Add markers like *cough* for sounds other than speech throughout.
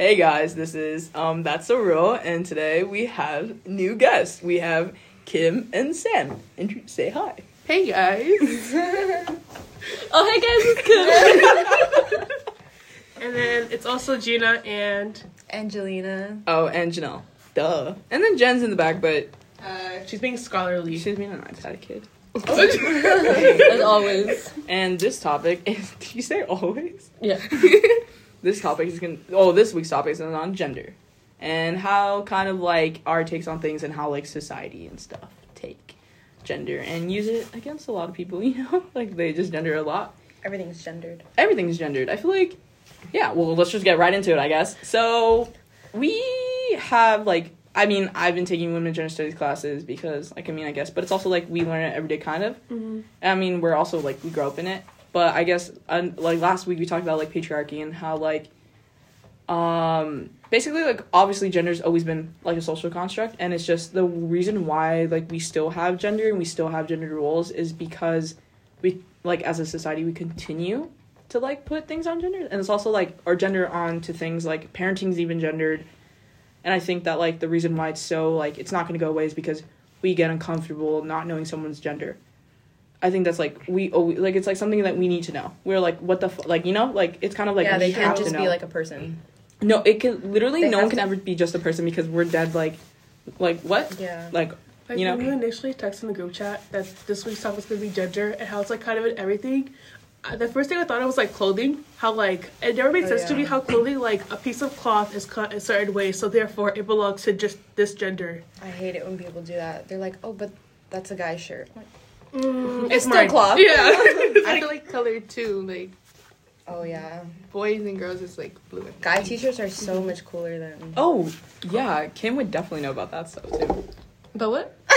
Hey guys, this is um That's So Real, and today we have new guests. We have Kim and Sam. Intro- say hi. Hey guys. *laughs* Oh, hey guys, it's Kim. *laughs* and then it's also Gina and Angelina. Oh, and Janelle. Duh. And then Jen's in the back, but uh, she's being scholarly. she's being an nice had a kid. *laughs* As always. And this topic is did you say always? Yeah. This topic is gonna oh, this week's topic is on gender. And how kind of like our takes on things and how like society and stuff take gender and use it against a lot of people, *laughs* you know? Like they just gender a lot. Everything's gendered. everything's gendered. I feel like, yeah. Well, let's just get right into it, I guess. So we have like, I mean, I've been taking women gender studies classes because, like, I mean, I guess, but it's also like we learn it every day, kind of. Mm-hmm. I mean, we're also like we grow up in it, but I guess, un- like last week we talked about like patriarchy and how like, um, basically like obviously gender's always been like a social construct, and it's just the reason why like we still have gender and we still have gender roles is because we like as a society we continue to like put things on gender. And it's also like our gender on to things like parenting's even gendered. And i think that like the reason why it's so like it's not going to go away is because we get uncomfortable not knowing someone's gender i think that's like we always like it's like something that we need to know we're like what the f-? like you know like it's kind of like yeah, they can't just be like a person. no it can literally They no one can to- ever be just a person because we're dead like like what Yeah. like Like You know- when you initially texted in the group chat that this week's topic was gonna be gender and how it's like kind of in everything. uh, The first thing I thought of was like clothing. How like it never made Oh, sense to me how clothing like a piece of cloth is cut a certain way, so therefore it belongs to just this gender. I hate it when people do that. They're like, oh, but that's a guy's shirt. Like, Mm, It's still mine. cloth. Yeah. *laughs* I feel like color too. Like Oh yeah. boys and girls is like blue. and Guy t-shirts are so much cooler than. oh yeah kim would definitely know about that stuff too But what? *laughs*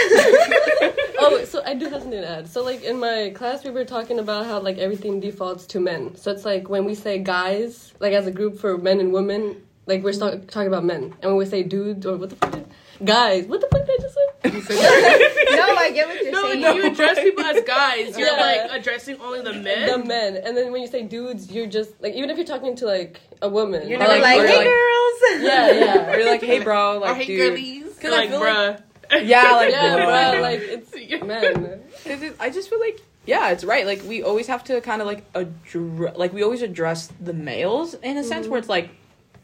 oh, so I do have something to add. So, like, in my class, we were talking about how, like, everything defaults to men. So, it's like when we say guys, like, as a group for men and women, like, we're st- talking about men. And when we say dudes, or what the fuck? Did, guys, what the fuck did I just say? *laughs* no, I get what you're No, saying. when you address people as guys, you're Yeah. like addressing only the men. the men. And then when you say dudes, you're just, like, even if you're talking to, like, a woman. You're Or never like- like, hey like- girls. Yeah, yeah. or *laughs* you're like hey bro like or hey dude girlies. Cause I like, feel like- *laughs* yeah like yeah, bro. bro, like, it's men. Cause it, I just feel like yeah, it's right. Like we always have to kind of like address, like we always address the males in a sense mm-hmm. where it's like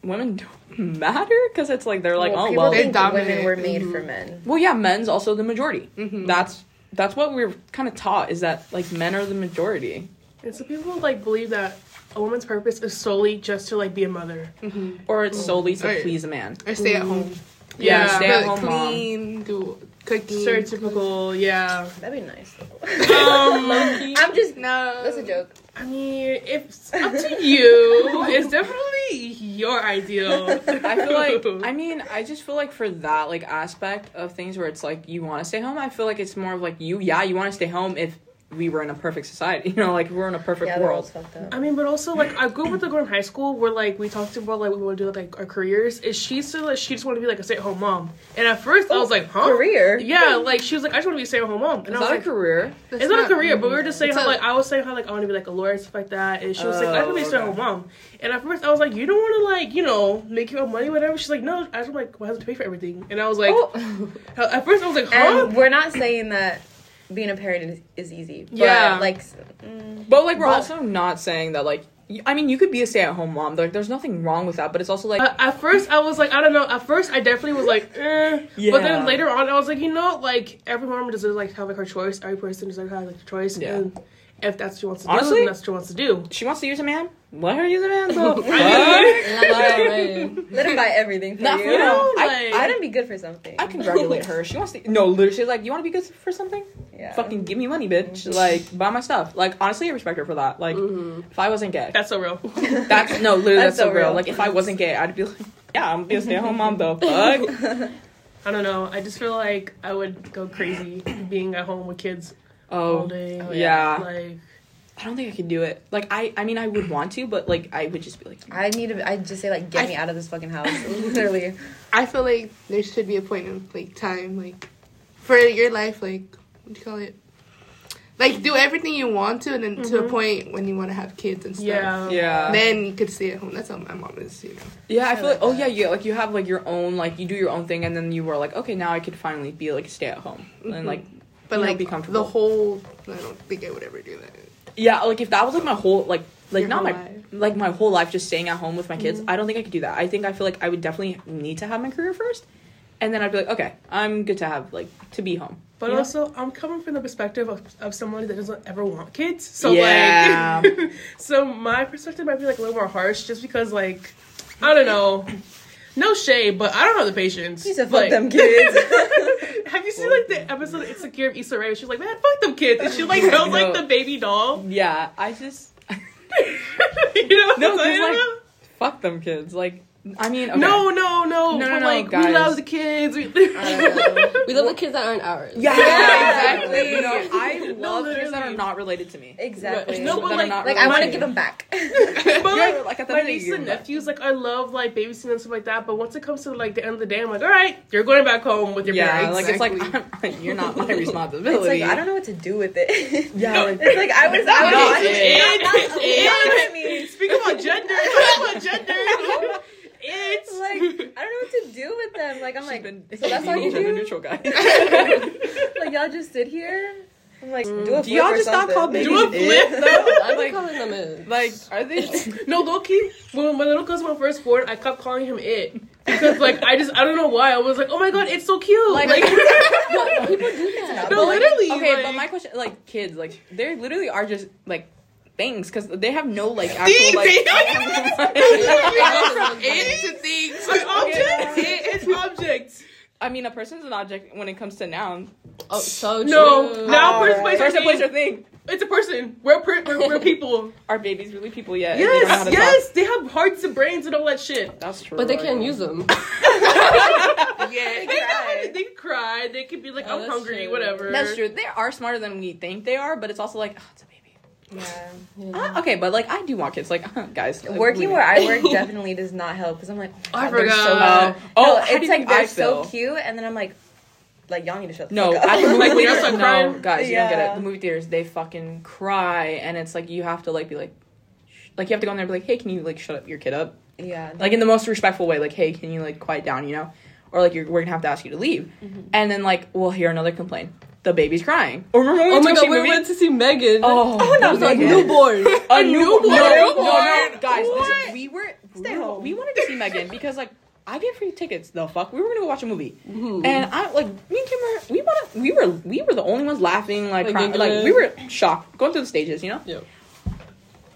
women don't matter because it's like they're like well, oh well, They're think women were made mm-hmm. for men. well yeah, men's also the majority. Mm-hmm. That's that's what we're kind of taught is that like men are the majority And so people like believe that a woman's purpose is solely just to like be a mother. Mm-hmm. or it's oh. solely to Right. please a man. Or stay at mm-hmm. home. Yeah, Yeah. stay at home mom. clean, do cooking. Stereotypical, yeah. That'd be nice. Um, *laughs* I'm just. No. That's a joke. I mean, it's up to you. It's definitely your ideal. *laughs* I feel like *laughs* I mean I just feel like for that like aspect of things where it's like you want to stay home. I feel like it's more of like you yeah you want to stay home if we were in a perfect society. *laughs* You know like we're in a perfect Yeah, world. world's fucked up. I mean, but also like I grew up with a girl in high school where like we talked about like we want to do with like our careers. Is she said like she just want to be like a stay at home mom, and at first I oh, was like, huh? Career. Yeah, like she was like, I just want to be a stay at home mom, and Is I was that like, a career? That's It's not, a career, but we were just saying how a- like I was saying how like I want to be like a lawyer and stuff like that, and she was like I want to be a Oh, stay-at-home okay. mom. And at first I was like, you don't want to like you know make your own money, whatever. She's like, no, I just want like my husband to pay for everything. And I was like, Oh. *laughs* at first I was like, huh? And we're not saying that being a parent is, is easy. But Yeah. Like. Mm, But like we're But- also not saying that like I mean you could be a stay at home mom. Like there's nothing wrong with that, but it's also like Uh, at first, I was like, I don't know. At first, I definitely was like, eh. But then later on, I was like, you know, like every mom deserves like have like her choice. Every person deserves to have like a choice. Yeah. And if that's what she wants to do, Honestly- then that's what she wants to do. she wants to use a man. Let her use a man. So *laughs* fuck. Right. let him buy everything for Not you. for now. I, like- I, Wouldn't be good for something. I congratulate her. She wants to. No, literally, she's like, you want to be good for something? Yeah. Fucking give me money, bitch. Mm-hmm. Like buy my stuff. Like honestly, I respect her for that. Like mm-hmm. if I wasn't gay, That's so real. *laughs* that's no, literally, that's, That's so so real. real. Like if I wasn't gay, I'd be like, yeah, I'm gonna be a stay at home mom though. *laughs* Fuck. I don't know. I just feel like I would go crazy being at home with kids all Oh, day. Oh, yeah. Like, I don't think I could do it. Like I, I mean, I would want to, but like I would just be like, I need to. I just say like, get I- me out of this fucking house. *laughs* Literally. I feel like there should be a point in like time, like for your life, like what do you call it? like do everything you want to, and then to a mm-hmm. point when you want to have kids and stuff. Yeah. Yeah. Then you could stay at home. That's how my mom is, you know. Yeah, I feel like, like oh yeah, yeah, like you have like your own like you do your own thing, and then you were like, okay, now I could finally be like stay at home and like, mm-hmm. But you know, like be comfortable. the whole, I don't think I would ever do that. yeah, like if that was like my whole like like Your not my life. like my whole life just staying at home with my kids, mm-hmm. I don't think I could do that. I think I feel like I would definitely need to have my career first, and then I'd be like, okay, I'm good to have like to be home. But You know? also, I'm coming from the perspective of, of somebody that doesn't ever want kids. So Yeah. like, *laughs* so my perspective might be like a little more harsh, just because like, I don't know, no shade, but I don't have the patience. He said, "Fuck Like- them *laughs* kids." *laughs* have you seen like the episode of Insecure of Issa Rae? She's like, man, fuck them kids, and she like *laughs* held like the baby doll. yeah, I just you know what No, saying? like, fuck them kids. Like, I mean, okay. No, no, no, No, no, no, like guys. we love the kids. We- *laughs* We love the kids that aren't ours. Yeah, Yeah, exactly. You know, exactly. I No, love kids that are not related to me. exactly. No, but like- like I want to give them back. *laughs* but Yeah, like, like, at the my end of the nieces and but- nephews, like I love like babysitting and stuff like that. But once it comes to like the end of the day, I'm like, all right, you're going back home with your Yeah, parents. like it's like you're not my *laughs* It's responsibility. like I don't know what to do with it. Yeah, like- it's like I was. I was. not I was- it. not- not- It. not what I mean. Speak about gender. Speak about gender. It's *laughs* Like I don't know what to do with them. Like I'm like, been so *laughs* that's all you gender do. neutral guy. *laughs* Like y'all just sit here. I'm like, do a mm, Do y'all flip or just not call babies Do a it? flip? though? I'm like, calling them it. like, are they? no low key. When my little cousin was first born, I kept calling him it because like I just I don't know why I was like, oh my god, it's so cute. Like- Like, People do that. no, literally. Okay, like, but my question, like, kids, like, they literally are just like things because they have no like *laughs* Things, actual like. *laughs* *laughs* it to things. It's objects. It's objects. I mean, a person's an object when it comes to noun. Oh, so true. No, true. now person, place, or Person, place, or thing. thing. It's a person. We're per- we're, we're people. Are babies really people yet? and they don't know how Yes, yes. talk? They have hearts and brains and all that shit. That's true. But they can't use them. Yeah, They they, cry. they can cry. They could be like, Oh, I'm hungry, true. whatever. That's true. They are smarter than we think they are, but it's also like, oh, it's a baby. Yeah. Yeah. Uh, okay, but like, I do want kids. Like, *laughs* guys. like, Working we- where I work *laughs* definitely does not help because I'm like, oh I God, they're so forgot. cute. Oh, no, how do it's you like think they're so feel? cute, and then I'm like, like y'all need to shut the No, fuck up. at the movie Like, when y'all theaters, start no, crying? guys, you don't get it. The movie theaters, they fucking cry, and it's like you have to like be like, sh- like you have to go in there and be like, hey, can you like shut up your kid up? yeah, Like in the most respectful way, like, hey, can you like quiet down, you know? Or like you're, we're gonna have to ask you to leave, and then like we'll hear another complaint. The baby's crying. Or remember when Oh my god, we movie? went to see Megan. Oh, oh not it was like Megan. newborn. *laughs* a newborn. newborn. No, no, no, guys, What? listen, we were Stay we, home. we wanted to see Megan *laughs* because like I get free tickets. The fuck, we were gonna go watch a movie, Mhm. and I like me and Kim were we wanted we were we were the only ones laughing like Like, crying, like we were shocked going through the stages, you know. Yep.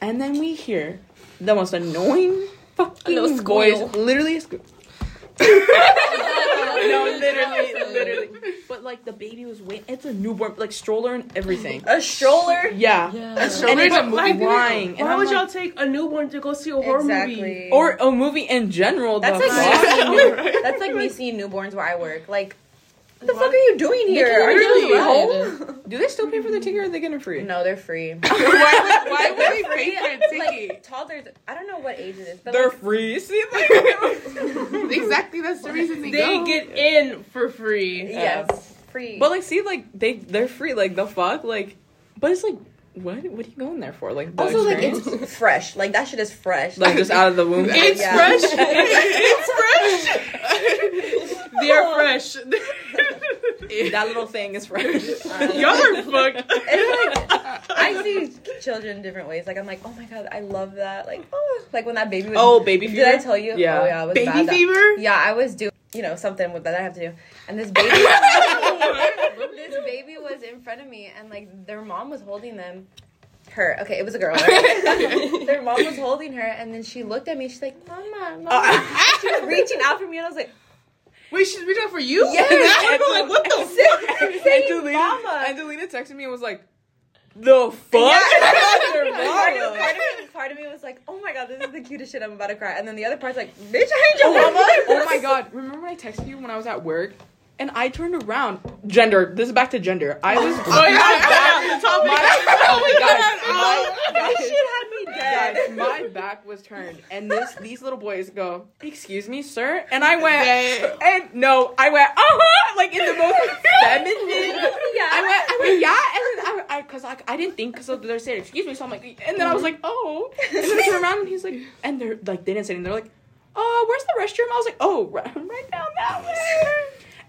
And then we hear the most annoying fucking little voice, squeal. literally. A sque- no, *laughs* literally, literally. But like the baby was waiting. It's a newborn, like stroller and everything. a stroller. Yeah. Yeah. A stroller And it's a movie theater? crying. And Why would like, y'all take a newborn to go see a horror movie? Or a movie in general. That's like fuck? me *laughs* that's like me seeing newborns where I work. Like, what the fuck are you doing here? can't Are you really really home? *laughs* Do they still pay for the ticket or are they getting it free? No, they're free. *laughs* why, would, why would we pay for a like ticket? toddlers. I don't know what age it is, but They're like, free. *laughs* See, like, exactly, that's the reason they, They go. get in for free. yes, uh, free. but like, see, like they they're free. Like the fuck, like, but it's like, what what are you going there for? Like the also, like it's fresh. Like that shit is fresh. like just out of the womb. It's Yeah. fresh. it's fresh. They're fresh. *laughs* that little thing is fresh. *laughs* Y'all are fucked. *laughs* Like I see children in different ways. Like I'm like, oh my god, I love that. Like, oh, like when that baby was. Oh, baby fever. Did I tell you? Yeah. Oh yeah, it was Baby bad. That- fever? Yeah, I was doing, you know, something with that I have to do, and this baby, this baby was in front of me, and like their mom was holding them. Her, okay, it was a girl. Right? their mom was holding her, and then she looked at me. She's like, "Mama, mama." she was reaching out for me, and I was like, Wait, she's reaching out for you? Yes. I'm like, what the "Saying Angelina, mama." Angelina texted me and was like, "The fuck." Yeah. Your *laughs* part, of, part, of me, part of me was like, oh my god, this is the cutest shit. I'm about to cry. And then the other part's like, bitch, I ain't your Oh, mama. oh my god! Remember when I texted you when I was at work, and I turned around. Gender. This is back to gender. I was. Oh, yeah, yeah, topic. My, Oh my guys, God. my, That guys, shit had me dead. Guys, *laughs* my back was turned, and this these little boys go, "Excuse me, sir," and I went, Damn. and no, I went, uh huh, like in the most *laughs* feminine. Yeah. I went, I went, yeah, and then I, I because like I didn't think because they're saying excuse me, so I'm like, and then I was like, mm-hmm. oh, and then I turned around and he's like, and they're like, they didn't say anything. They're like, oh, where's the restroom? I was like, oh, right, *laughs* right down that way.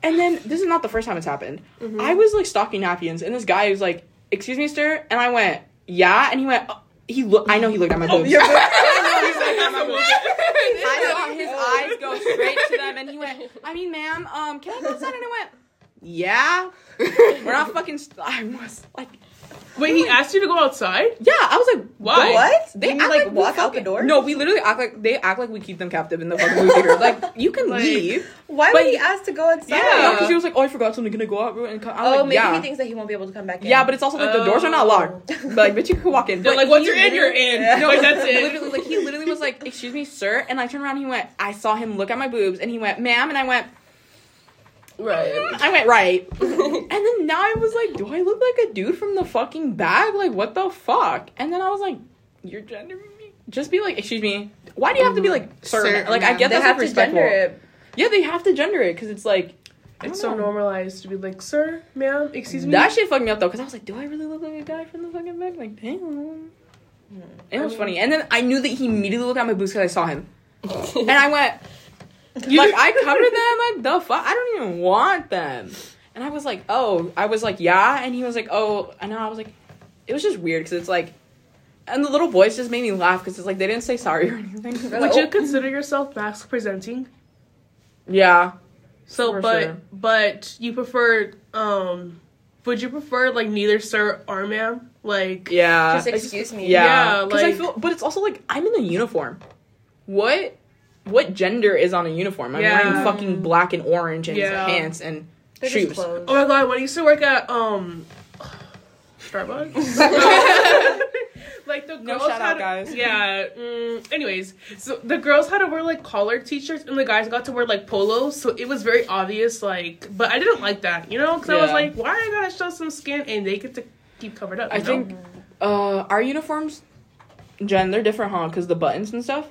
And then this is not the first time it's happened. Mm-hmm. I was like stocking napkins, and this guy was like, excuse me, sir, and I went, yeah, and he went, oh, he look, I know he looked at my boobs. *laughs* your *laughs* boobs. I saw his eyes go straight to them, and he went, I mean, ma'am, um, can I go outside? And I went, yeah. *laughs* We're not fucking. St-. I was like, Wait, he asked you to go outside? yeah. I was like, Why? What? They Did act like, like we walk out the door? No, we literally act like they act like we keep them captive in the fucking movie theater. Like you can Like- leave. Why But- would he ask to go outside? Yeah, because he was like, oh, I forgot something. Gonna go out and come. I was Oh, like, maybe yeah. he thinks that he won't be able to come back in. yeah, but it's also like the doors are not Oh. locked. But like, bitch, you can walk in. They're But like, once you're in, you're literally- in. No, Like, that's it. Literally, like he literally was like, "Excuse me, sir," and I turned around. and He went. I saw him look at my boobs, and he went, "Ma'am," and I went. Right. I went right, *laughs* and then now I was like, "Do I look like a dude from the fucking bag? Like what the fuck?" And then I was like, "You're gendering me." Just be like, "Excuse me." Why do you have to be like, "Sir"? Sir, like I ma'am. get they that's have like, to respectful. gender it. Yeah, they have to gender it because it's like It's don't so normalized to be like, sir, ma'am, excuse me. That shit fucked me up though, because I was like, do I really look like a guy from the fucking bag? Like, damn. It was funny. And then I knew that he immediately looked at my boots because I saw him. *laughs* and I went, like, I covered them, like, the fuck? I don't even want them. And I was like, oh, I was like, yeah. And he was like, oh, and I was like, it was just weird because it's like, and the little boys just made me laugh because it's like they didn't say sorry or *laughs* anything. Would you consider yourself masc presenting? Yeah. So, For but sure. but you prefer um, would you prefer like neither sir or ma'am? Like Yeah. Just excuse me. Yeah, Yeah, because I feel, but it's also like I'm in a uniform. What, what gender is on a uniform? I'm Yeah. wearing fucking black and orange and Yeah. pants and They're shoes. Oh my god, when I used to work at um Starbucks. *laughs* like the No girls shout had, out, guys. Yeah. Mm, anyways, so the girls had to wear like collared t-shirts, and the guys got to wear like polos. So it was very obvious. Like, but I didn't like that, you know, because I was like, why I gotta show some skin, and they get to keep covered up. I know? think uh, our uniforms, Jen, they're different, huh? Because the buttons and stuff.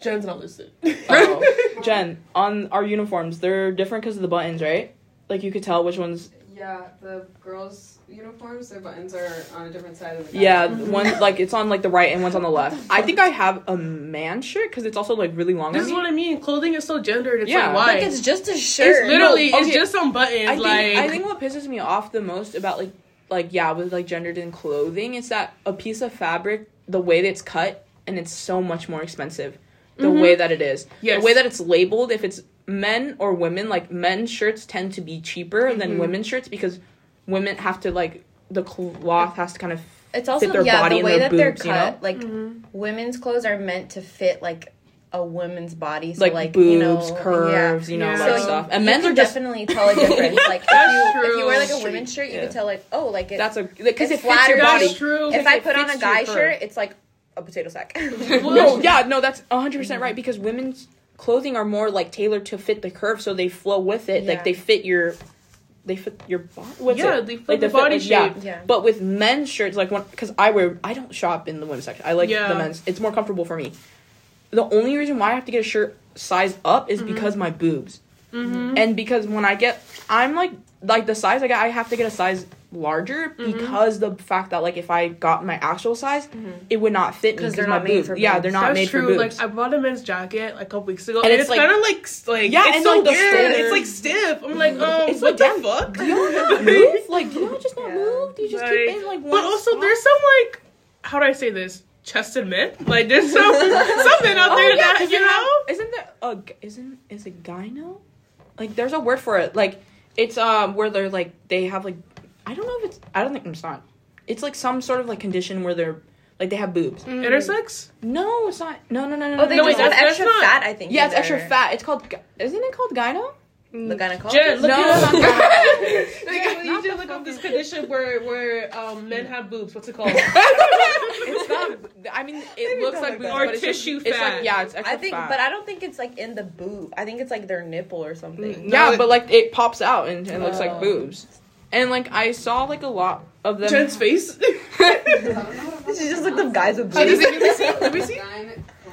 Jen's not listed. *laughs* Oh, *laughs* Jen, on our uniforms, they're different because of the buttons, right? Like you could tell which ones. Yeah, the girls' uniforms, their buttons are on a different side of the guys. Yeah, one *laughs* like it's on like the right and one's on the left. I think I have a man shirt because it's also like really long. This on is me. what I mean. Clothing is so gendered. It's Yeah. like why? Like it's just a shirt. It's literally No, it's just some buttons. I think, like I think what pisses me off the most about like like yeah with like gendered in clothing is that a piece of fabric the way that it's cut and it's so much more expensive the way that it is Yes. the way that it's labeled if it's men or women like men's shirts tend to be cheaper than women's shirts because women have to like the cloth has to kind of It's also their yeah body the and way their that they're boobs, you cut. know? Like Mm-hmm. women's clothes are meant to fit like a woman's body. So like, like, boobs you know, curves yeah. you know Yeah. all So stuff and men's can are just definitely tell a difference. *laughs* Like if you, if you wear like a women's shirt, you Yeah. can tell like oh like it. that's a because it's it fits your body true. if if I put on a fits guy shirt, it's like a potato sack. *laughs* no, yeah, no, that's 100% right because women's clothing are more like tailored to fit the curve so they flow with it. Yeah. Like they fit your they fit your body. What's Yeah, it? they fit like the body shape. Yeah. But with men's shirts like one cuz I wear I don't shop in the women's section. I like Yeah. the men's. It's more comfortable for me. The only reason why I have to get a shirt size up is because my boobs. Mm-hmm. And because when I get I'm like like the size I get I have to get a size larger Mm-hmm. because the fact that like if I got my actual size it would not fit me 'Cause because they're my not made boobs. for Yeah, they're not That's made true. for boobs. Like I bought a men's jacket like a couple weeks ago, And and, it's it's, like- kind of like like Yeah, it's so no, the weird. stairs. It's like stiff. I'm like, *laughs* um, It's what like, the damn, fuck? Do y'all not *laughs* move? Like, do y'all just not Yeah. move? Do you just Like- keep in like one But also, spot? there's some like, how do I say this? Chested men. Like there's some *laughs* something men out Oh, there yeah, that 'cause you they have- know. isn't there a g- isn't is it gyno? Like, there's a word for it. Like, it's um where they're like they have like I don't know if it's I don't think it's not. It's like some sort of like condition where they're like they have boobs. Intersex. No, it's not. No, no, no, no. oh, they no, wait, just have extra not- fat. I think. Yeah, in it's extra fat. It's called. Isn't it called gyno? The gynecologist. Jen, look No, it up. no, no. Like, you should look up this condition where where um men have boobs. What's it called? *laughs* It's not. I mean, it looks don't like boobs, that but up. it's Or just- tissue It's fat. like yeah, it's extra I think, fat. but I don't think it's like in the boob. I think it's like their nipple or something. Yeah, No, but like it pops out and it looks like Oh. boobs. And like I saw like a lot of them. Jen's face. *laughs* This is just like the guys with Oh, boobs. it- let me see. Let me see. *laughs*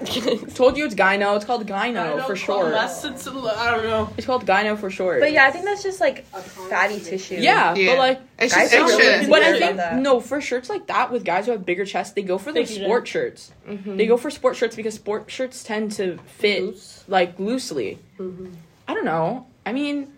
Gyne- *laughs* Told you it's gyno. It's called gyno for short. Unless it's, I don't know. It's called gyno for short. But yeah, I think that's just like fatty tissue. Yeah, Yeah. but like, It's Guys just don't really extra. do but I Weird think that. no for shirts like that with guys who have bigger chests, they go for the Thank you, Jen. sport shirts. Mhm. They go for sport shirts because sport shirts tend to fit Loose. like loosely. Mhm. I don't know. I mean,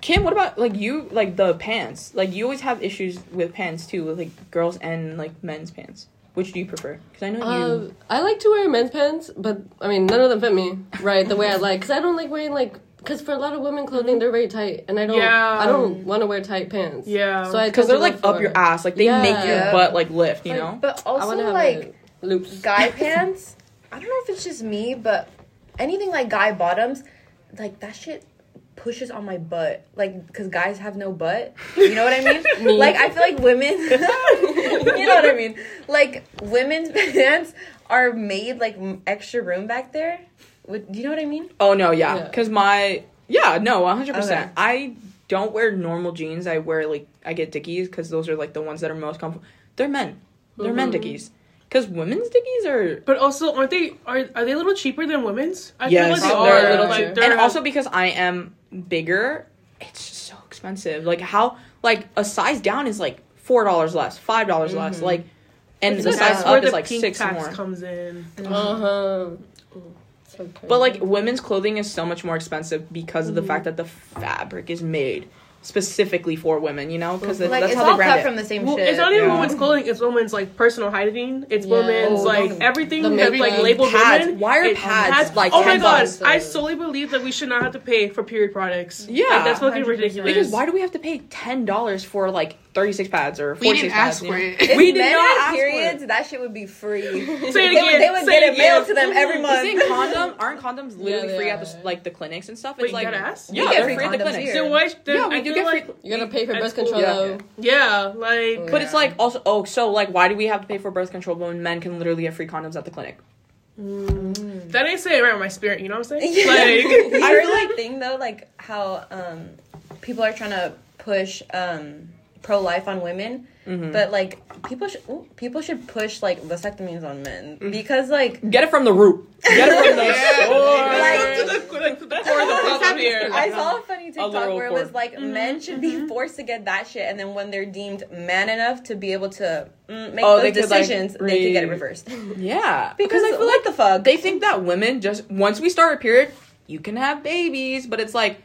Kim, what about like you? Like the pants. Like you always have issues with pants too, with like girls and like men's pants. Which do you prefer? Because I know you. Uh, I like to wear men's pants, but I mean, none of them fit me right the way I like. Cause I don't like wearing like. Cause for a lot of women clothing, they're very tight, and I don't. Yeah. I don't want to wear tight pants. Yeah. So I Because they're like up your ass. Like they Yeah. make your Yeah. butt like lift. You Like, know. But I want also to have like like loops. guy *laughs* pants. I don't know if it's just me, but anything like guy bottoms, like that shit pushes on my butt. Like because guys have no butt. You know what I mean? *laughs* Like I feel like women. *laughs* *laughs* you know what I mean? Like women's *laughs* pants are made like extra room back there. Would do you know what I mean? Oh no, yeah. Yeah. Because my yeah, no, one hundred percent. I don't wear normal jeans. I wear like I get dickies because those are like the ones that are most comfortable. They're men. They're men Mhm. dickies. Because women's dickies are But also, aren't they are are they a little cheaper than women's? I yes, feel like they they're are. a little like, And also because I am bigger, it's just so expensive. Like how like a size down is like four dollars less, five dollars less. Mm-hmm. Like and It's the size that's where up the is like six more. comes in. Mm-hmm. Uh huh. So But like women's clothing is so much more expensive because of the mm-hmm. fact that the fabric is made specifically for women. You know, because Like that's it's how all they brand cut it. from the same Well, shit. it's not even Yeah. women's clothing. It's women's like personal hygiene. It's Yeah. women's Oh, like those- everything the that's like makeup. labeled Pads. women. Why are it pads, like, oh my 10 god! bucks? I solely believe that we should not have to pay for period products. Yeah. like, that's fucking 100%. ridiculous. Because why do we have to pay ten dollars for like thirty six pads or We didn't pads? ask you for know? it. If We did men not had ask for it. periods, that shit would be free. *laughs* Say it they would, they would get it it mailed again. to them *laughs* every month. Isn't condom aren't condoms *laughs* literally they free at the like the clinics and stuff? Wait, It's you like gotta ask? yeah, get they're free free at the clinics. here. Then why? Yeah, we I do feel get free- like You gotta pay for birth control Yeah. though. yeah, like But it's like also oh so like why do we have to pay for birth control when men can literally get free condoms at the clinic? that ain't saying right with my spirit. You know what I'm saying? Yeah. Like I heard feel that thing though, like how um, people are trying to push um, pro life on women, Mhm. but like people should ooh, people should push like vasectomies on men Mm. because like Get it from the root. Get it from the *laughs* Yeah. source. to the, like, the core of the problem here. I saw a funny TikTok literal where it was cord. like men should be forced to get that shit, and then when they're deemed man enough to be able to mm, make Oh, those they could, like, decisions, they could get it reversed. *laughs* Yeah, Because I feel what like the fuck? they think that women just once we start a period, you can have babies, but it's like,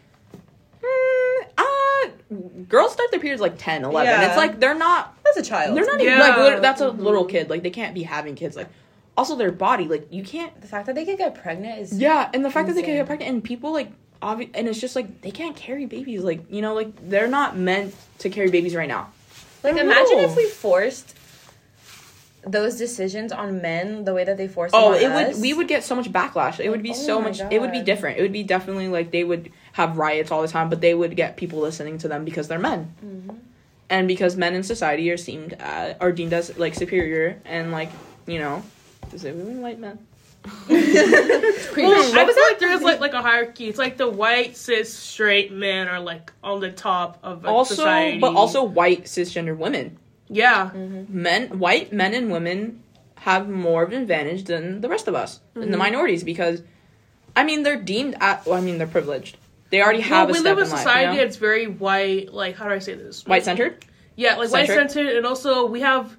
girls start their periods like 10, 11. Yeah. It's like they're not, That's a child. they're not even Yeah. like that's a little kid. Like they can't be having kids. Like also their body, like you can't. the fact that they could get pregnant is Yeah, and the fact that they can get pregnant and people like. Obvi- and it's just like they can't carry babies like you know like they're not meant to carry babies right now like I don't imagine know. if we forced those decisions on men the way that they force. Oh, them it on would. We would get so much backlash. It would be Oh so my much. It would be different. It would be definitely like they would have riots all the time, but they would get people listening to them because they're men, Mm-hmm. and because men in society are seemed uh, are deemed as like superior and like you know, is it women white men? Well, I feel like there's like like a hierarchy. It's like the white cis straight men are like on the top of like, also, society. but also white cisgender women. Yeah, Men, white men and women have more of an advantage than the rest of us in the Mm-hmm. minorities because, I mean, they're deemed at. Well, I mean, they're privileged. They already have we a step live in life. society you know? that's very white. Like how do I say this? White centered. Yeah, like white centered, and also we have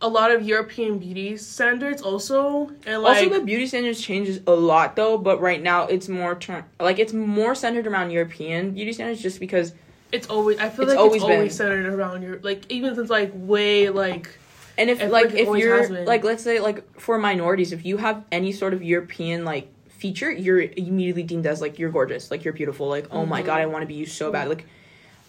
a lot of European beauty standards also, and like also, the beauty standards changes a lot though. But right now, it's more turn like it's more centered around European beauty standards, just because. It's always I feel It's like always it's always been. centered around your like even since like way like And if like like if you're like let's say like for minorities, if you have any sort of European like feature, you're immediately deemed as like you're gorgeous, like you're beautiful, like oh my mm-hmm. god, I want to be you so bad. Like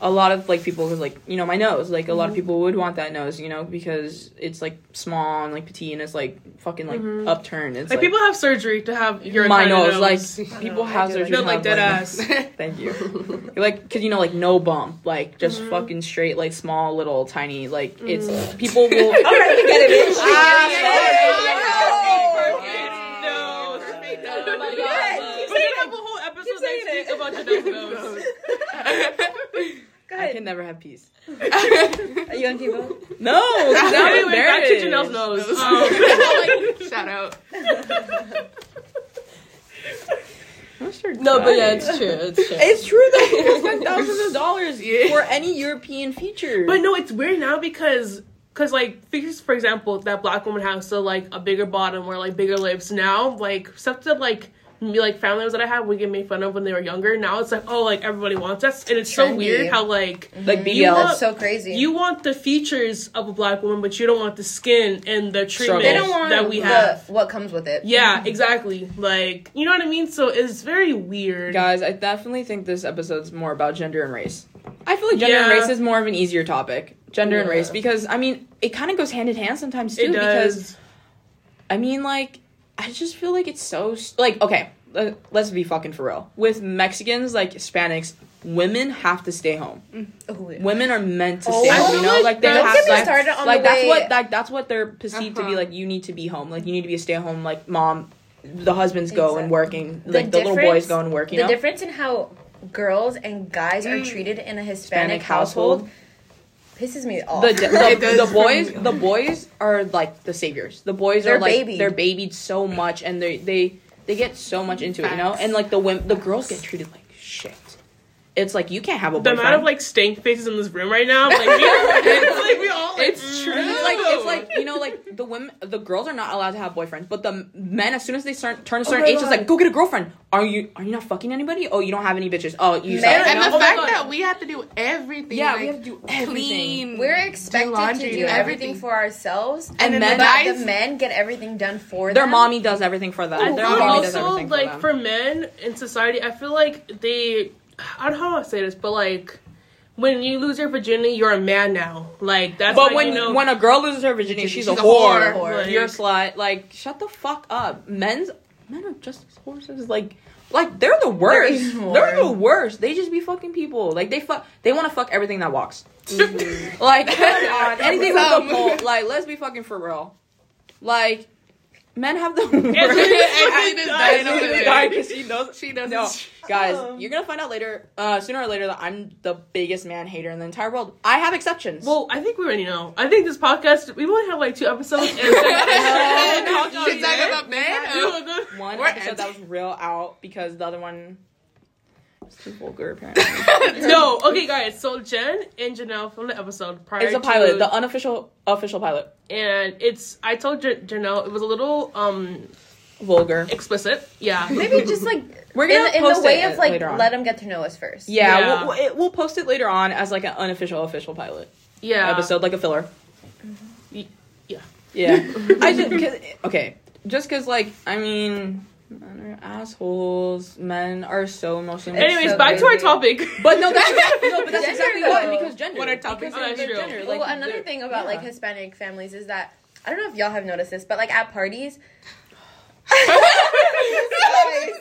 a lot of like people who's like you know my nose, like a lot of mm-hmm. people would want that nose, you know, because it's like small and like petite and it's like fucking like mm-hmm. upturned. It's like, like, people have surgery to have your my kind of nose, like people know, have I do surgery. no to like have, dead ass. *laughs* Thank you. *laughs* Like, cause you know, like no bump, like just mm-hmm. fucking straight, like small, little, tiny, like it's mm. people *laughs* will. All right, you get it, bitch. No. Oh my god. keep We're gonna have a whole episode next it. week about Janelle's nose. Go I can never have peace. *laughs* Are you on Kivo? No, now I'm anyway, back to embarrassed. Janelle's nose. *laughs* Um, *laughs* Shout out. start. No, but yeah, it's true. It's true. It's true that people spend thousands of dollars Yeah. for any European feature. But no, it's weird now because because like figures for example that black woman has so like a bigger bottom or like bigger lips now like stuff that like me like family members that I have would get made fun of when they were younger. Now it's like oh like everybody wants that and it's so weird how like like You BBL. want- That's so crazy. you want the features of a black woman but you don't want the skin and the treatment they don't want that we the- have. what comes with it. Yeah, exactly. Like you know what I mean. So it's very weird. Guys, I definitely think this episode's more about gender and race. I feel like gender and race is more of an easier topic. Gender and race because I mean it kind of goes hand in hand sometimes too It because. I mean like I just feel like it's so like okay let, let's be fucking for real with Mexicans like Hispanics women have to stay home Ooh, yeah. women are meant to Oh, stay I home you know like like they have get me like, on like the that's way- what like that's what they're perceived to be Uh-huh. like you need to be home like you need to be a stay at home like mom the husbands go and working like the little boys go and work you the know difference in how girls and guys are Mm. treated in a Hispanic, Hispanic household, household. Pisses me off. the, *laughs* It the, the boys the boys are like the saviors the boys They're are like babied. they're babied so much and they they they get so much into it you know and like the women the girls get treated like shit it's like you can't have a boyfriend. The amount of like stank faces in this room right now, like, *laughs* we, it's like we all. Like, it's true. Like it's like you know, like the women, the girls are not allowed to have boyfriends, but the men, as soon as they start turn a oh certain my age, it's like go get a girlfriend. Are you are you not fucking anybody? Oh, you don't have any bitches. Oh, you suck. Men- You And know? the Oh fact that we have to do everything. Yeah, like, we have to do everything. clean. We're expected laundry, to do do everything everything. for ourselves, And then men- the guys, the men get everything done for them. Their mommy does everything for them. I Their feel mommy does also everything like for for, men in society, I feel like they. I don't know how to say this, but like when you lose your virginity, you're a man now. Like that's. But how when you know, when a girl loses her virginity, she's, She's a, a whore. whore. You're a slut. Like shut the fuck up. Men's men are just as horses. Like like they're the worst. They're, the worst. They just be fucking people. Like they fuck. They want to fuck everything that walks. *laughs* like come on, *laughs* anything with a pole. Like let's be fucking for real. Like men have the worst. Anthony Anthony just just died died over over there. Guy, 'cause she knows. She doesn't. No, guys, you're gonna find out later, uh, sooner or later, that I'm the biggest man hater in the entire world. I have exceptions. Well, I think we already know. I think this podcast we only have like two episodes. *laughs* *laughs* And *laughs* talking about men. Oh. one episode that was real out because the other one was too vulgar apparently. *laughs* no, okay, guys. So Jen and Janelle filmed the episode prior. it's a to- pilot, the unofficial official pilot. and it's. I told Jan- Janelle it was a little um Vulgar. explicit. Yeah. *laughs* Maybe just like We're in, gonna the- in the way it of like let them get to know us first. Yeah, Yeah. We'll, we'll, it, we'll post it later on as like an unofficial official pilot Yeah. episode, like a filler. Y- yeah. Yeah, *laughs* I just okay, just because like I mean, men are assholes. Men are so emotionally. Anyways, so back to our topic. But no, that's exactly, *laughs* no, but that's exactly what though. because gender. What our topic? Because Oh, that's true. gender. well, another thing about like. Hispanic families is that I don't know if y'all have noticed this, but like at parties. *laughs*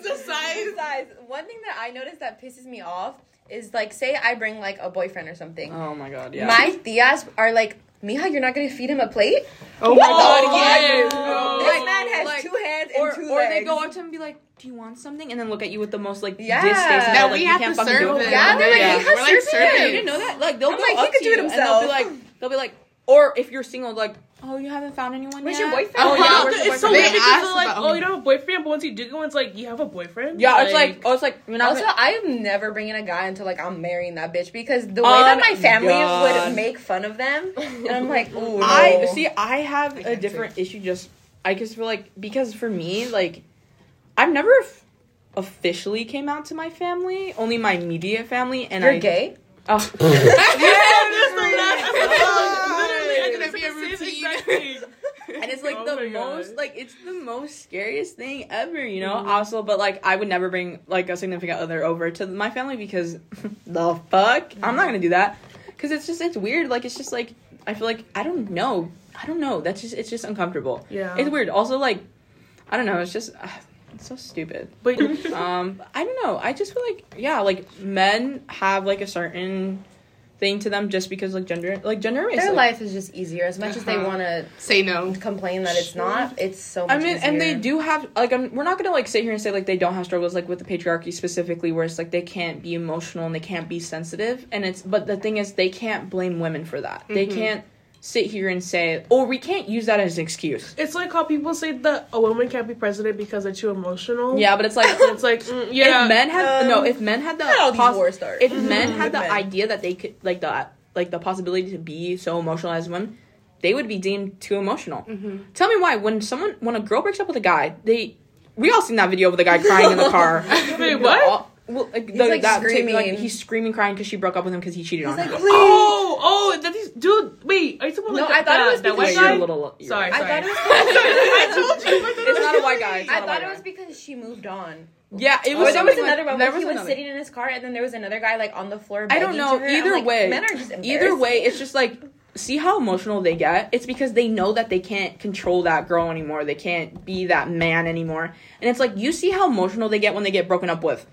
The size. Besides, one thing that I noticed that pisses me off is like, say I bring like a boyfriend or something. Oh my god, yeah. My tias are like, Mija, you're not gonna feed him a plate? Oh my god, yes. They go up to him and be like, "Do you want something?" and then look at you with the most like Yeah. distaste. and That we like, you have can't to fucking serve it. them. Yeah, they're like, Yeah, "You have we're like serving serving. You didn't know that? Like they'll I'm go like, he could to do you it and they'll be himself. like, they'll be like, or if you're single, like, oh, you haven't found anyone Where's yet. your boyfriend? Oh yeah, Uh-huh. where's your it's so weird because they're like, oh, you don't have a boyfriend, but once you do go, it's like you have a boyfriend. Yeah, it's like, oh, it's like you're not. Also, gonna- I'm never bringing a guy until like I'm marrying that bitch because the way Oh that my my family God. would make fun of them, *laughs* and I'm like, ooh, no. I see. I have a can't different issue. Just I just feel like because for me, like, I've never f- officially came out to my family. Only my immediate family, and You're I. gay. Oh. *laughs* *laughs* *laughs* Literally, I It's gonna be a routine. and it's like Oh the most God. like it's the most scariest thing ever you know Mm-hmm. also but like i would never bring like a significant other over to my family because the fuck i'm not gonna do that because it's just it's weird like it's just like i feel like i don't know i don't know that's just it's just uncomfortable Yeah. it's weird also like i don't know it's just uh, it's so stupid But *laughs* um i don't know i just feel like yeah like men have like a certain thing to them just because like gender like gender race Their like, life is just easier. As much as they Uh-huh. want to Say no. complain that it's not, it's so I mean, easier. and they do have like I'm, we're not gonna like sit here and say like they don't have struggles like with the patriarchy specifically, where it's like they can't be emotional and they can't be sensitive, and it's but the thing is they can't blame women for that. They Mhm. can't sit here and say, "Oh, we can't use that as an excuse. It's like how people say that a woman can't be president because they're too emotional. Yeah, but it's like *laughs* It's like, mm, yeah. if men had Um, no, if men had the how these poss- wars start. if men had the men. idea that they could like the like the possibility to be so emotional as women, they would be deemed too emotional. Tell me why when someone when a girl breaks up with a guy, they we all seen that video of the guy crying in the car. *laughs* Wait, what? All- well, like, the, like, that tape, screaming. like he's screaming, crying because she broke up with him because he cheated on He's her. like, please. Oh, oh, that is, dude. Wait, are you talking No, about I that, thought it that, was that because white you're a little. you're Sorry, right. I thought it was. *laughs* I told you. It's not a white guy. It's I not a thought white it was because she moved on. Yeah, it Or was. there was something another like, one there where he was another. sitting in his car, and then there was another guy like on the floor. I don't know. to her. I'm Either like, way, men are just either way, it's just like see how emotional they get. It's because they know that they can't control that girl anymore. They can't be that man anymore. And it's like you see how emotional they get when they get broken up with.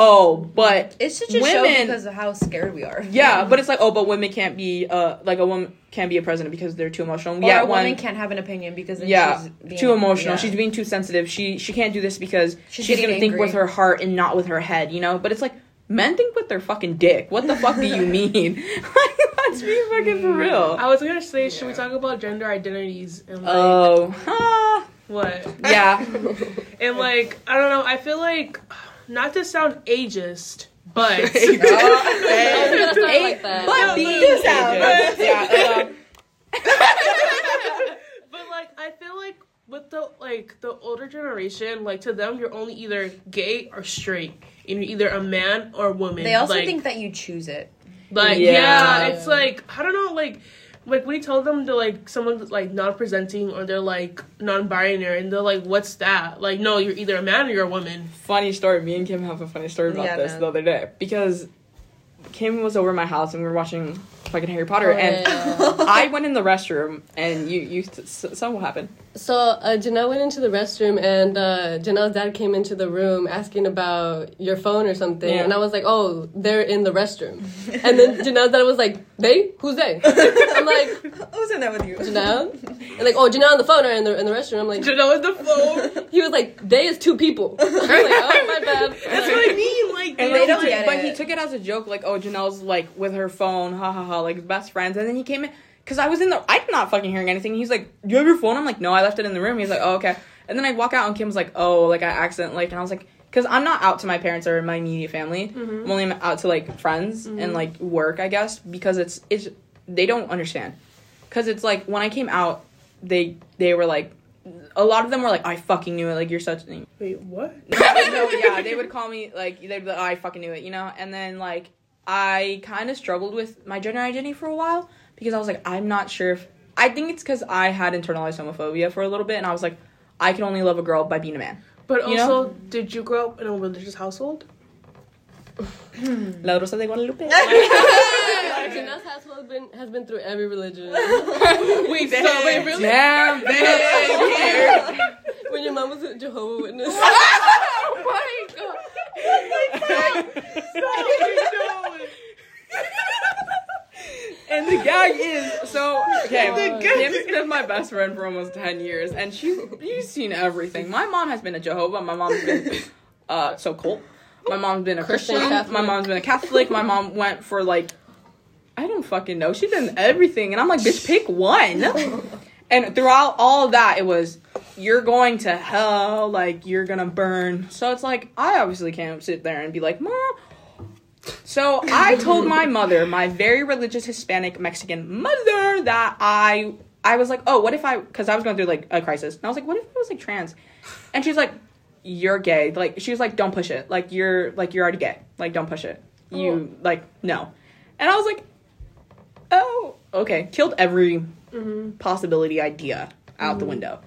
Oh, but It's such a show women- because of how scared we are. yeah, but it's like oh, but women can't be uh like a woman can't be a president because they're too emotional. Or yeah, a woman one can't have an opinion because then yeah, she's being, too emotional. yeah. She's being too sensitive. She she can't do this because She's she's, gonna think with her heart and not with her head, you know. But it's like men think with their fucking dick. What the fuck do you *laughs* mean? *laughs* like let's be fucking for real. I was gonna say, should we talk about gender identities and like Oh, huh. what? yeah. *laughs* And like, I don't know. I feel like, not to sound ageist, but *laughs* Don't sound *laughs* like that. But being sound. ageist. um, *laughs* but like, I feel like with the like the older generation, like to them, you're only either gay or straight, and you're either a man or a woman. They also like, think that you choose it. Like Yeah. yeah. it's like I don't know, like like we you tell them they're like someone's like not presenting or they're like non-binary and they're like, "What's that?" Like, no, you're either a man or you're a woman. funny story. Me and Kim have a funny story about Yeah, this man. the other day because Kim was over at my house and we were watching fucking Harry Potter, Oh, and yeah. I went in the restroom and you you s- something will happen. So uh, Janelle went into the restroom, and uh, Janelle's dad came into the room asking about your phone or something, Yeah. and I was like, "Oh, they're in the restroom." and then Janelle's dad was like, "They? Who's they?" *laughs* I'm like, Who's in there with you? "Janelle," and like, "Oh, Janelle and the phone are in the in the restroom." I'm like, You know, with the phone. *laughs* he was like, "They is two people." *laughs* I was like, "Oh, my bad." That's what I mean. Like, And they don't he get took, it. but he took it as a joke, like, oh, Janelle's like with her phone, ha ha ha, like best friends. And then he came in because I was in the, I'm not fucking hearing anything. He's like, "Do you have your phone? I'm like, no, I left it in the room. He's like, oh okay. And then I walk out and Kim's like, oh, like I accident, like, and I was like, because I'm not out to my parents or my immediate family. Mm-hmm. I'm only out to like friends and mm-hmm. like work, I guess, because it's it's they don't understand. Because it's like when I came out, they they were like. A lot of them were like, "I fucking knew it! Like you're such." A." Wait, what? *laughs* no, yeah, they *laughs* would call me like they'd be like, oh, I fucking knew it, you know. And then like I kind of struggled with my gender identity for a while because I was like, I'm not sure if I think it's because I had internalized homophobia for a little bit, and I was like, I can only love a girl by being a man. But You also, did you grow up in a religious household? La Rosa de Guadalupe. *laughs* *laughs* Janelle's household has been has been through every religion. Wait, so wait, really? Damn, bitch. when your mom was a Jehovah Witness. *laughs* oh my god. *laughs* And the gag is so okay. Kim's been my best friend for almost ten years, and she's she's seen everything. My mom has been a Jehovah. My mom's been *laughs* uh so cult. My mom's been a Christian Christian. Catholic. My mom's been a Catholic. My mom went for like I don't fucking know. She's done everything, and I'm like, bitch, pick one. *laughs* And throughout all of that, it was you're going to hell, like you're gonna burn. So it's like I obviously can't sit there and be like, mom. So I told my *laughs* mother, my very religious Hispanic Mexican mother, that I I was like, oh, what if I? Because I was going through like a crisis, and I was like, what if I was like trans? And she's like, you're gay. Like she was like, don't push it. Like you're like you're already gay. Like don't push it. You oh. like no. And I was like, oh, okay. Killed every mm-hmm. possibility idea out the mm-hmm. window.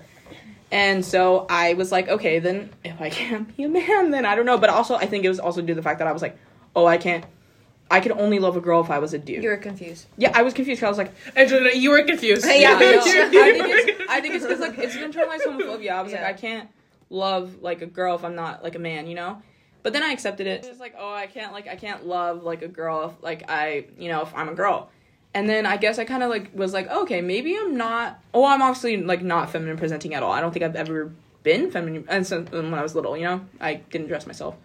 And so I was like, okay, then if I can't be a man, then I don't know. But also, I think it was also due to the fact that I was like, oh, I can't. I could only love a girl if I was a dude. You were confused. yeah, I was confused. 'cause I was like, Angelina, you were confused. Yeah, *laughs* yeah, I. I think it's, I think it's because like it's internalized homophobia. I was Yeah. like, I can't love like a girl if I'm not like a man, you know. But then I accepted it. It's like, oh, I can't like I can't love like a girl if like I you know if I'm a girl. And then I guess I kind of like was like, okay, maybe I'm not. Oh, I'm obviously like not feminine presenting at all. I don't think I've ever been feminine. And since when I was little, you know, I didn't dress myself.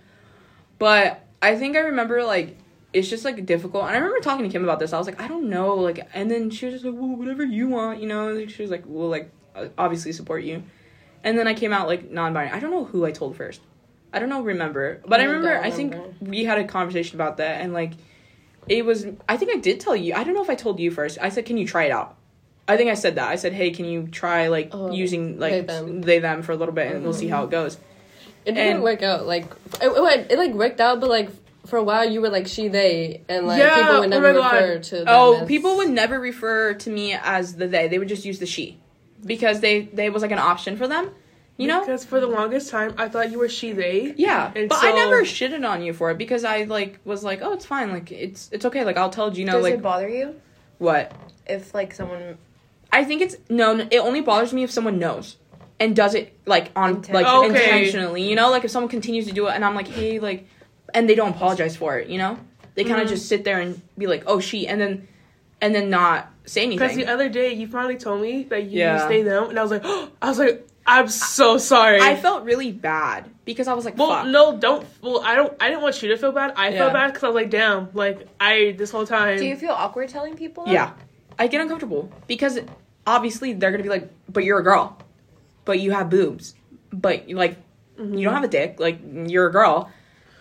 But I think I remember like it's just like difficult. And I remember talking to Kim about this. I was like, I don't know, like, and then she was just like, well, whatever you want, you know. And she was like, we'll like uh, obviously support you. And then I came out like non-binary. I don't know who I told first. I don't know, remember, but I I remember. don't I think we had a conversation about that, and like, it was. I think I did tell you. I don't know if I told you first. I said, can you try it out? I think I said that. I said, hey, can you try like Oh, using like they, them. they them for a little bit, and we'll see how it mm-hmm. goes. It didn't And- work out. Like it, it, went- it like worked out, but like for a while you were like she they, and like Yeah, people oh would never my God. refer to. Them Oh, as- people would never refer to me as the they. They would just use the she because they they was like an option for them. You know? Because for the longest time, I thought you were she they. Yeah, And but I never shitted on you for it because I like was like, oh, it's fine, like it's it's okay. Like I'll tell Gino Does like it bother you what. if like someone? I think it's no, no. It only bothers me if someone knows and does it like on Inten- like Okay. intentionally. You know, like if someone continues to do it and I'm like, hey, like, and they don't apologize for it. You know, they kind of Mhm. just sit there and be like, oh, she, and then and then not say anything. Because the other day you finally told me that you Yeah. stay them, and I was like, *gasps* I was like, I'm so sorry. I felt really bad because I was like, well, fuck. no, don't. Well, I don't. I didn't want you to feel bad. I Yeah. felt bad because I was like, damn, like I this whole time. Do you feel awkward telling people? Yeah. I get uncomfortable because obviously they're gonna be like, but you're a girl, but you have boobs, but like you don't mm-hmm. have a dick, like you're a girl.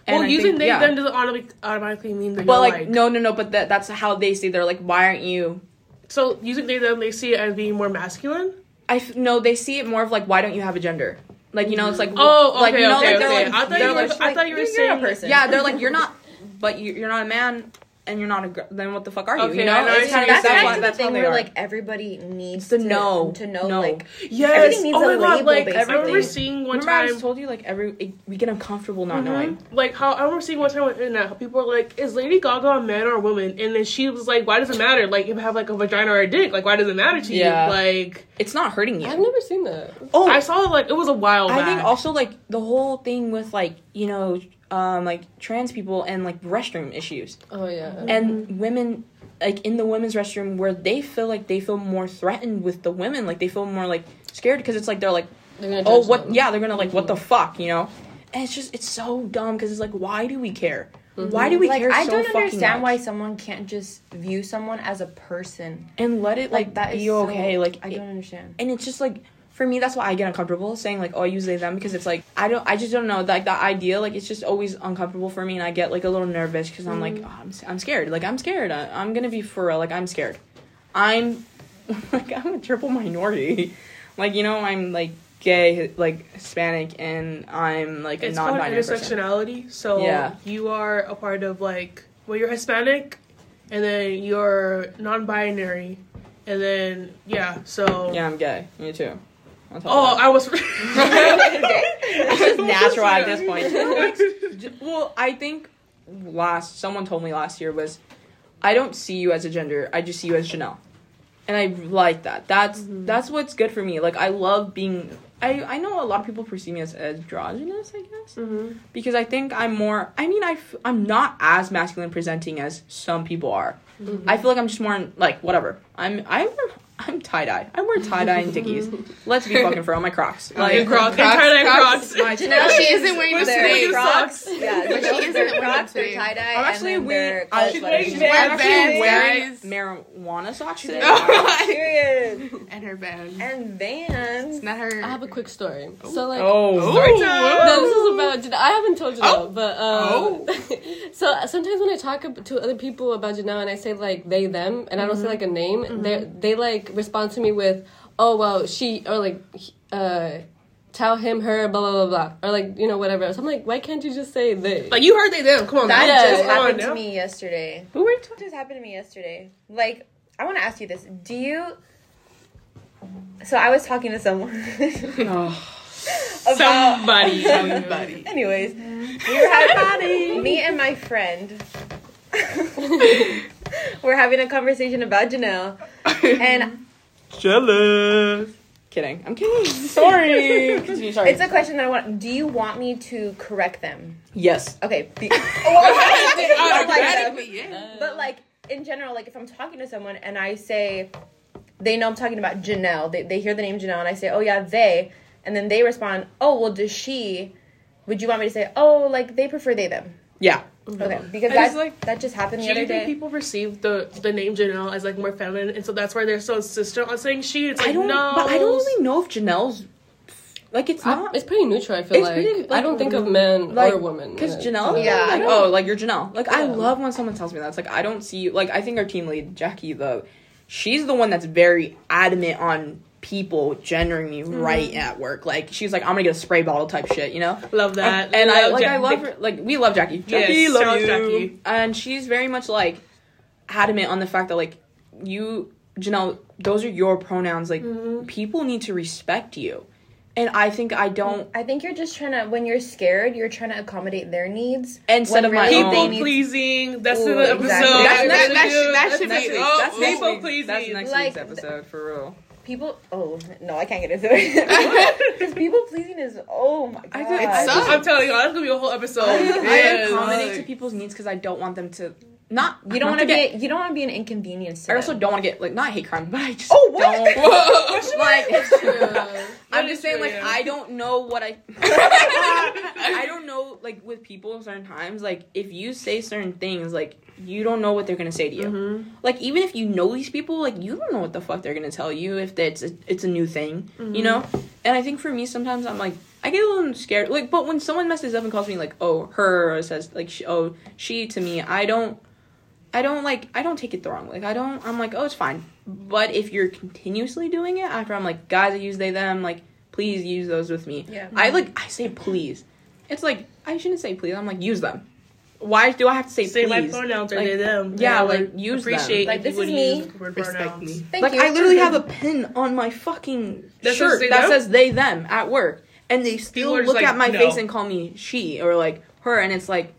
And well, I using think- they yeah. them doesn't automatically automatically mean that But like, like, no, no, no. But that that's how they see. they're like, why aren't you? So using they them, they see it as being more masculine. I f- no, they see it more of like, why don't you have a gender? Like you know, it's like Oh, okay, like you know, okay, like they're okay. like, I thought you were. like, I thought you were saying a person. yeah, they're like you're not, but you, you're not a man and you're not a girl. Then what the fuck are you? Okay, you I know, know it's what kind you're of That's saying. kind that's, of the how thing they where are. like everybody needs to to know. to know No. like Yes. Everything needs oh a my god! label, Like I remember seeing one Remember, I time. just told you like every it, we get uncomfortable not Mhm. knowing. Like how I remember seeing one time on the internet how people were like, "Is Lady Gaga a man or a woman?" And then she was like, "Why does it matter? Like if you have like a vagina or a dick, like why does it matter to Yeah. you?" Like It's not hurting you. I've never seen that. oh, I saw it like it was a while I back. think also like the whole thing with like you know um like trans people and like restroom issues Oh yeah. and women like in the women's restroom where they feel like they feel more threatened with the women like they feel more like scared because it's like they're like They're gonna oh what them. yeah they're gonna like what the fuck you know and it's just it's so dumb because it's like why do we care why do we like care I so don't fucking understand much? why someone can't just view someone as a person. and let it like, Like that is be so- okay like I don't understand. and it's just like for me that's why i get uncomfortable saying like oh i use they them because it's like i don't i just don't know like that idea like it's just always uncomfortable for me and i get like a little nervous because i'm like mm. oh, I'm, I'm scared. Like i'm scared. I, i'm gonna be for real. Like i'm scared. I'm *laughs* like i'm a triple minority. *laughs* Like you know i'm like gay like hispanic and i'm like a it's called non-binary person. intersectionality. So Yeah. you are a part of like well, you're Hispanic, and then you're non-binary, and then yeah. So yeah i'm gay. Me too Oh. I was. *laughs* it's just natural at this point *laughs* well i think last someone told me last year was i don't see you as a gender i just see you as janelle and i like that that's that's what's good for me like i love being i i know a lot of people perceive me as androgynous i guess Mhm. because i think i'm more i mean i f- i'm not as masculine presenting as some people are Mm-hmm. i feel like i'm just more like whatever i'm i'm i'm tie-dye i wear tie-dye and dickies *laughs* let's be fucking for real my crocs Oh, *laughs* like and Crocs, and *laughs* Crocs, tie-dye Crocs. Crocs. My Janelle, she she isn't wearing the With They're same. socks. Yeah, but She isn't their wearing Crocs, the their tie dye, I'm and actually then wearing. their I, college She's sweaters. wearing I'm Vans. actually wearing Vans. marijuana socks today. Oh, Period. and her band. And Vans. It's not her. I have a quick story. So like. oh, Story time. No, this is about. Janelle. I haven't told Janelle, Oh. but um, *laughs* so sometimes when I talk to other people about Janelle and I say like they them and I don't say like a name, they they like respond to me with, oh well she or like uh, tell him her blah blah blah blah or like you know whatever. So I'm like, why can't you just say they? Like you heard they them. Come on, That. Yeah, just Come on happened now. to me yesterday. who were you That just happened to me yesterday. Like, I want to ask you this. Do you. So I was talking to someone *laughs* *sighs* Oh, *laughs* about. Somebody. *laughs* Somebody. Anyways, we were having. *laughs* me and my friend. we're having a conversation about Janelle. And jealous. Kidding. I'm kidding. Sorry. Continue. Sorry. it's a question that I want. Do you want me to correct them? yes. Okay. Be, oh, well, you like yeah. But like in general, like if I'm talking to someone and I say they know I'm talking about Janelle, they, they hear the name Janelle and I say, Oh yeah, they and then they respond, Oh well does she would you want me to say, Oh, like they prefer they them? Yeah. Mm-hmm. Okay, because I just that like- that just happened Do the you other think day. people perceive the the name Janelle as like more feminine, and so that's why they're so insistent on saying she? It's like I don't. no, But I don't really know if Janelle's like it's I- not. it's pretty neutral. I feel like. pretty, I don't think of mm, men like, or women. Because in it. Janelle, Yeah, like, oh, like you're Janelle. Like I love when someone tells me that. It's like I don't see. Like I think our team lead Jackie, though, she's the one that's very adamant on people gendering me right at work. Like she's like, I'm gonna get a spray bottle type shit, you know. love that. And I Love like I love her. Like we love Jackie. Jackie, Yes, love shout you. Jackie. And she's very much like adamant on the fact that like you, Janelle, those are your pronouns. Like Mm-hmm. people need to respect you. And I think I don't. I think you're just trying to when you're scared, you're trying to accommodate their needs Instead of my really own. people pleasing. That's Ooh, the episode. exactly. That's next- That's that the- should- that that's next be- week. oh, that's next people week. pleasing. That's next Like, week's episode for real. People. Oh no, I can't get into it *laughs* because people pleasing is oh my god. I think- It sucks. I'm telling you, that's gonna be a whole episode. I, I Yes. accommodate to people's needs because I don't want them to not. you don't want want to be you don't want to be an inconvenience. To I also don't want to get like not hate crime, but I just Oh, what? don't *laughs* *laughs* like. Yeah. I'm just saying, true, like, yeah. I don't know what I. I don't know, like, with people certain times, like, if you say certain things, like, you don't know what they're gonna say to you. Mm-hmm. Like, even if you know these people, like, you don't know what the fuck they're gonna tell you if it's a, it's a new thing, Mm-hmm. you know. And I think for me, sometimes I'm like, I get a little scared. Like, but when someone messes up and calls me like, oh, her, or says like, she, oh, she to me, I don't. I don't like I don't take it the wrong. Way. Like I don't I'm like, oh it's fine. But if you're continuously doing it after I'm like, guys I use they them, like please use those with me. Yeah. I like I say please. It's like I shouldn't say please. I'm like use them. Why do I have to say Say my pronouns are Like, they them. yeah, I like, would use them. appreciate Like, if this you would is me. use the word Respect me. Thank like you. I literally have a *laughs* pin on my fucking That shirt they that them? says they them at work. And they still are look like, at my no. face and call me she or like her and it's like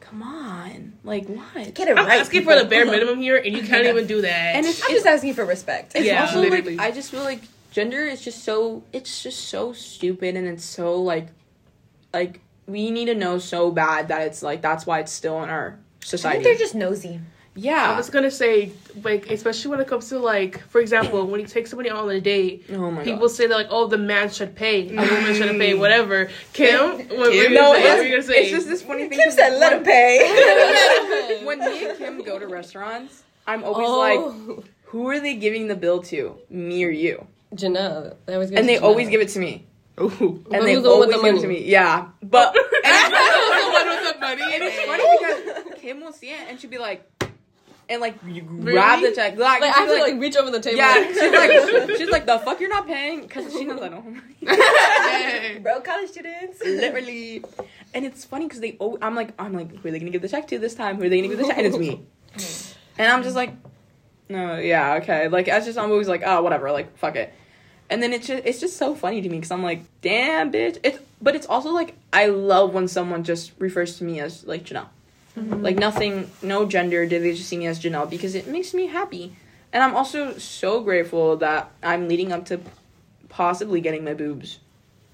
come on. Like what? Get it I'm right. asking for the people. bare minimum here, and you *laughs* can't even do that. And it's, I'm it's just asking for respect. It's Yeah. also Literally. like I just feel like gender is just so it's just so stupid and it's so like like we need to know so bad that it's like that's why it's still in our I society. think they're just nosy. Yeah. I was gonna say, like, especially when it comes to like, for example, when you take somebody out on a date, Oh my people god. say that like, oh, the man should pay, a woman shouldn't pay, mm. whatever. Kim, what were you Kim? No, say? What were it's, you gonna say? it's just this funny thing. Kim 'cause said, "Let him pay." *laughs* *laughs* when me and Kim go to restaurants, I'm always Oh. like, who are they giving the bill to? Me or you? Janelle. They always give And they to always give it to me. Ooh. And But they the always the give it to me. Yeah. But oh. *laughs* and it's, the one with the money. and it's funny because Kim will see it and she'd be like, and like you grab Really? the check. Like, Like, I have be to like, like reach over the table. Yeah, she's like, *laughs* she's like, the fuck you're not paying because she knows I don't. Hey. *laughs* Bro, college students. Literally, and it's funny because they. Oh, I'm like, I'm like, who are they gonna give the check to this time? Who are they gonna give the check? And it's me, and I'm just like, no, yeah, okay. Like, I just, I'm always like, oh, whatever, like, fuck it. And then it's just, it's just so funny to me because I'm like, damn, bitch. It's, but it's also like, I love when someone just refers to me as like Janelle. Mm-hmm. Like nothing, no gender. Did they just see me as Janelle because it makes me happy, and I'm also so grateful that I'm leading up to possibly getting my boobs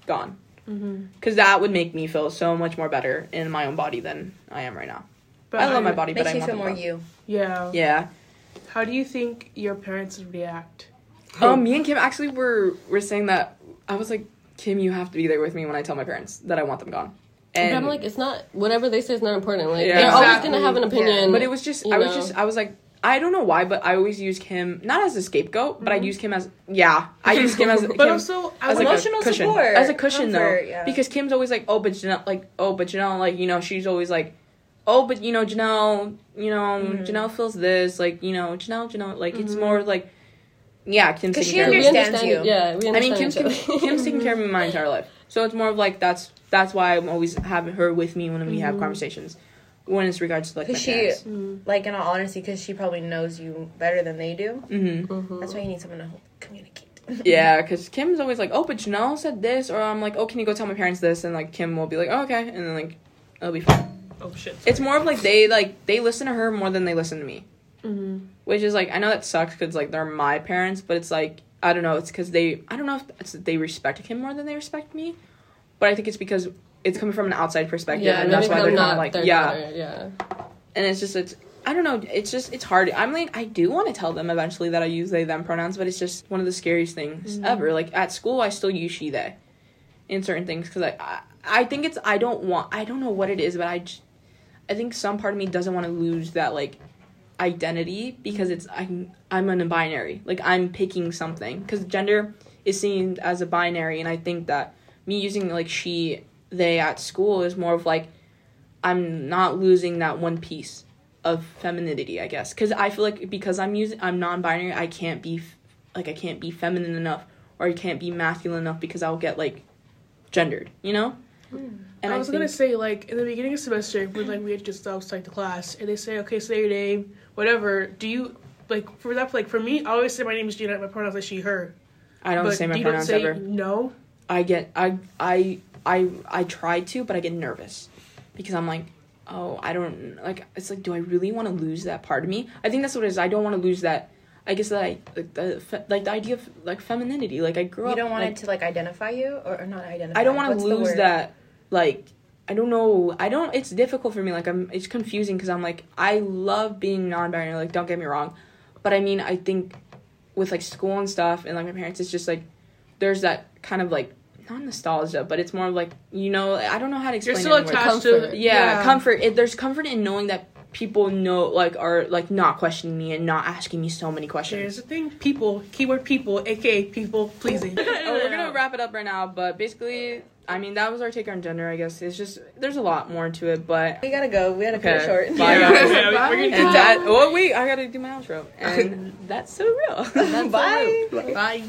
gone mm-hmm. because that would make me feel so much more better in my own body than I am right now. But I love my body, Makes but I you want feel them more you. Yeah. Yeah. How do you think your parents would react? *laughs* Um, me and Kim actually were were saying that I was like, Kim, you have to be there with me when I tell my parents that I want them gone. And But I'm like, it's not whatever they say is not important. Like Yeah. they're always gonna have an opinion. but it was just you I was just I was like I don't know why, but I always use Kim not as a scapegoat, but I use Kim as yeah, I use Kim as *laughs* But Kim also, as was like Emotional a cushion, support, as a cushion comfort, though, yeah. because Kim's always like, oh, but Janelle, like, oh, but Janelle, like, you know, she's always like, oh, but you know, Janelle, you know, Mm-hmm. Janelle feels this, like, you know, Janelle, Janelle, like, it's more like, yeah, Kim's taking she care of we me. understands understand you. it. Yeah, we I mean, understand Kim's, each other. Kim's taking care of me my entire life, so it's more of like that's that's why I'm always having her with me when we have conversations, when it's regards to like my she, parents. like, in all honesty, because she probably knows you better than they do. Mm-hmm. Mhm. That's why you need someone to communicate. *laughs* Yeah, because Kim's always like, oh, but Janelle said this, or I'm like, oh, can you go tell my parents this? And like Kim will be like, oh, okay, and then like it'll be fine. oh shit. It's more of like they like they listen to her more than they listen to me, hmm which is like I know that sucks because like they're my parents, but it's like I don't know, it's because they I don't know if they respect him more than they respect me, but I think it's because it's coming from an outside perspective, yeah, and that's why they're I'm kind of not like yeah, daughter, yeah. and it's just it's I don't know, it's just it's hard. I'm like I do want to tell them eventually that I use they them pronouns, but it's just one of the scariest things mm-hmm. ever. Like at school, I still use she they in certain things because I, I I think it's I don't want I don't know what it is, but I I think some part of me doesn't want to lose that like identity because it's I'm I'm in a binary. Like I'm picking something because gender is seen as a binary, and I think that me using like she they at school is more of like I'm not losing that one piece of femininity, I guess. Because I feel like because I'm using I'm non-binary, I can't be like I can't be feminine enough or I can't be masculine enough because I'll get like gendered, you know. And I was gonna say like in the beginning of semester when like we had just uh, start the class and they say okay say your name whatever do you like for example like for me I always say my name is Gina my pronouns are she her I don't but say my do you don't pronouns say ever. no I get I I I I try to, but I get nervous because I'm like, oh, I don't like. It's like, do I really want to lose that part of me? I think that's what it is. I don't want to lose that. I guess that I like the fe- like the idea of like femininity. Like I grew You up. You don't want like, it to like identify you or, or not identify. I don't want to lose that. Like I don't know. I don't. It's difficult for me. Like I'm. It's confusing because I'm like I love being non-binary. Like don't get me wrong, but I mean I think with like school and stuff and like my parents, it's just like there's that kind of like not nostalgia, but it's more of like you know I don't know how to explain. you're still it attached Comfort. to Yeah, comfort. It, there's comfort in knowing that people know like are like not questioning me and not asking me so many questions. Here's questions. the thing people keyword people aka people pleasing *laughs* oh, we're gonna wrap it up right now, but basically, I mean that was our take on gender. I guess it's just there's a lot more to it, but We gotta go. We gotta cut Okay. it short. Bye, yeah, guys. yeah, we- we're and gonna that. Oh wait, I gotta do my outro, and *laughs* that's so real. Bye. bye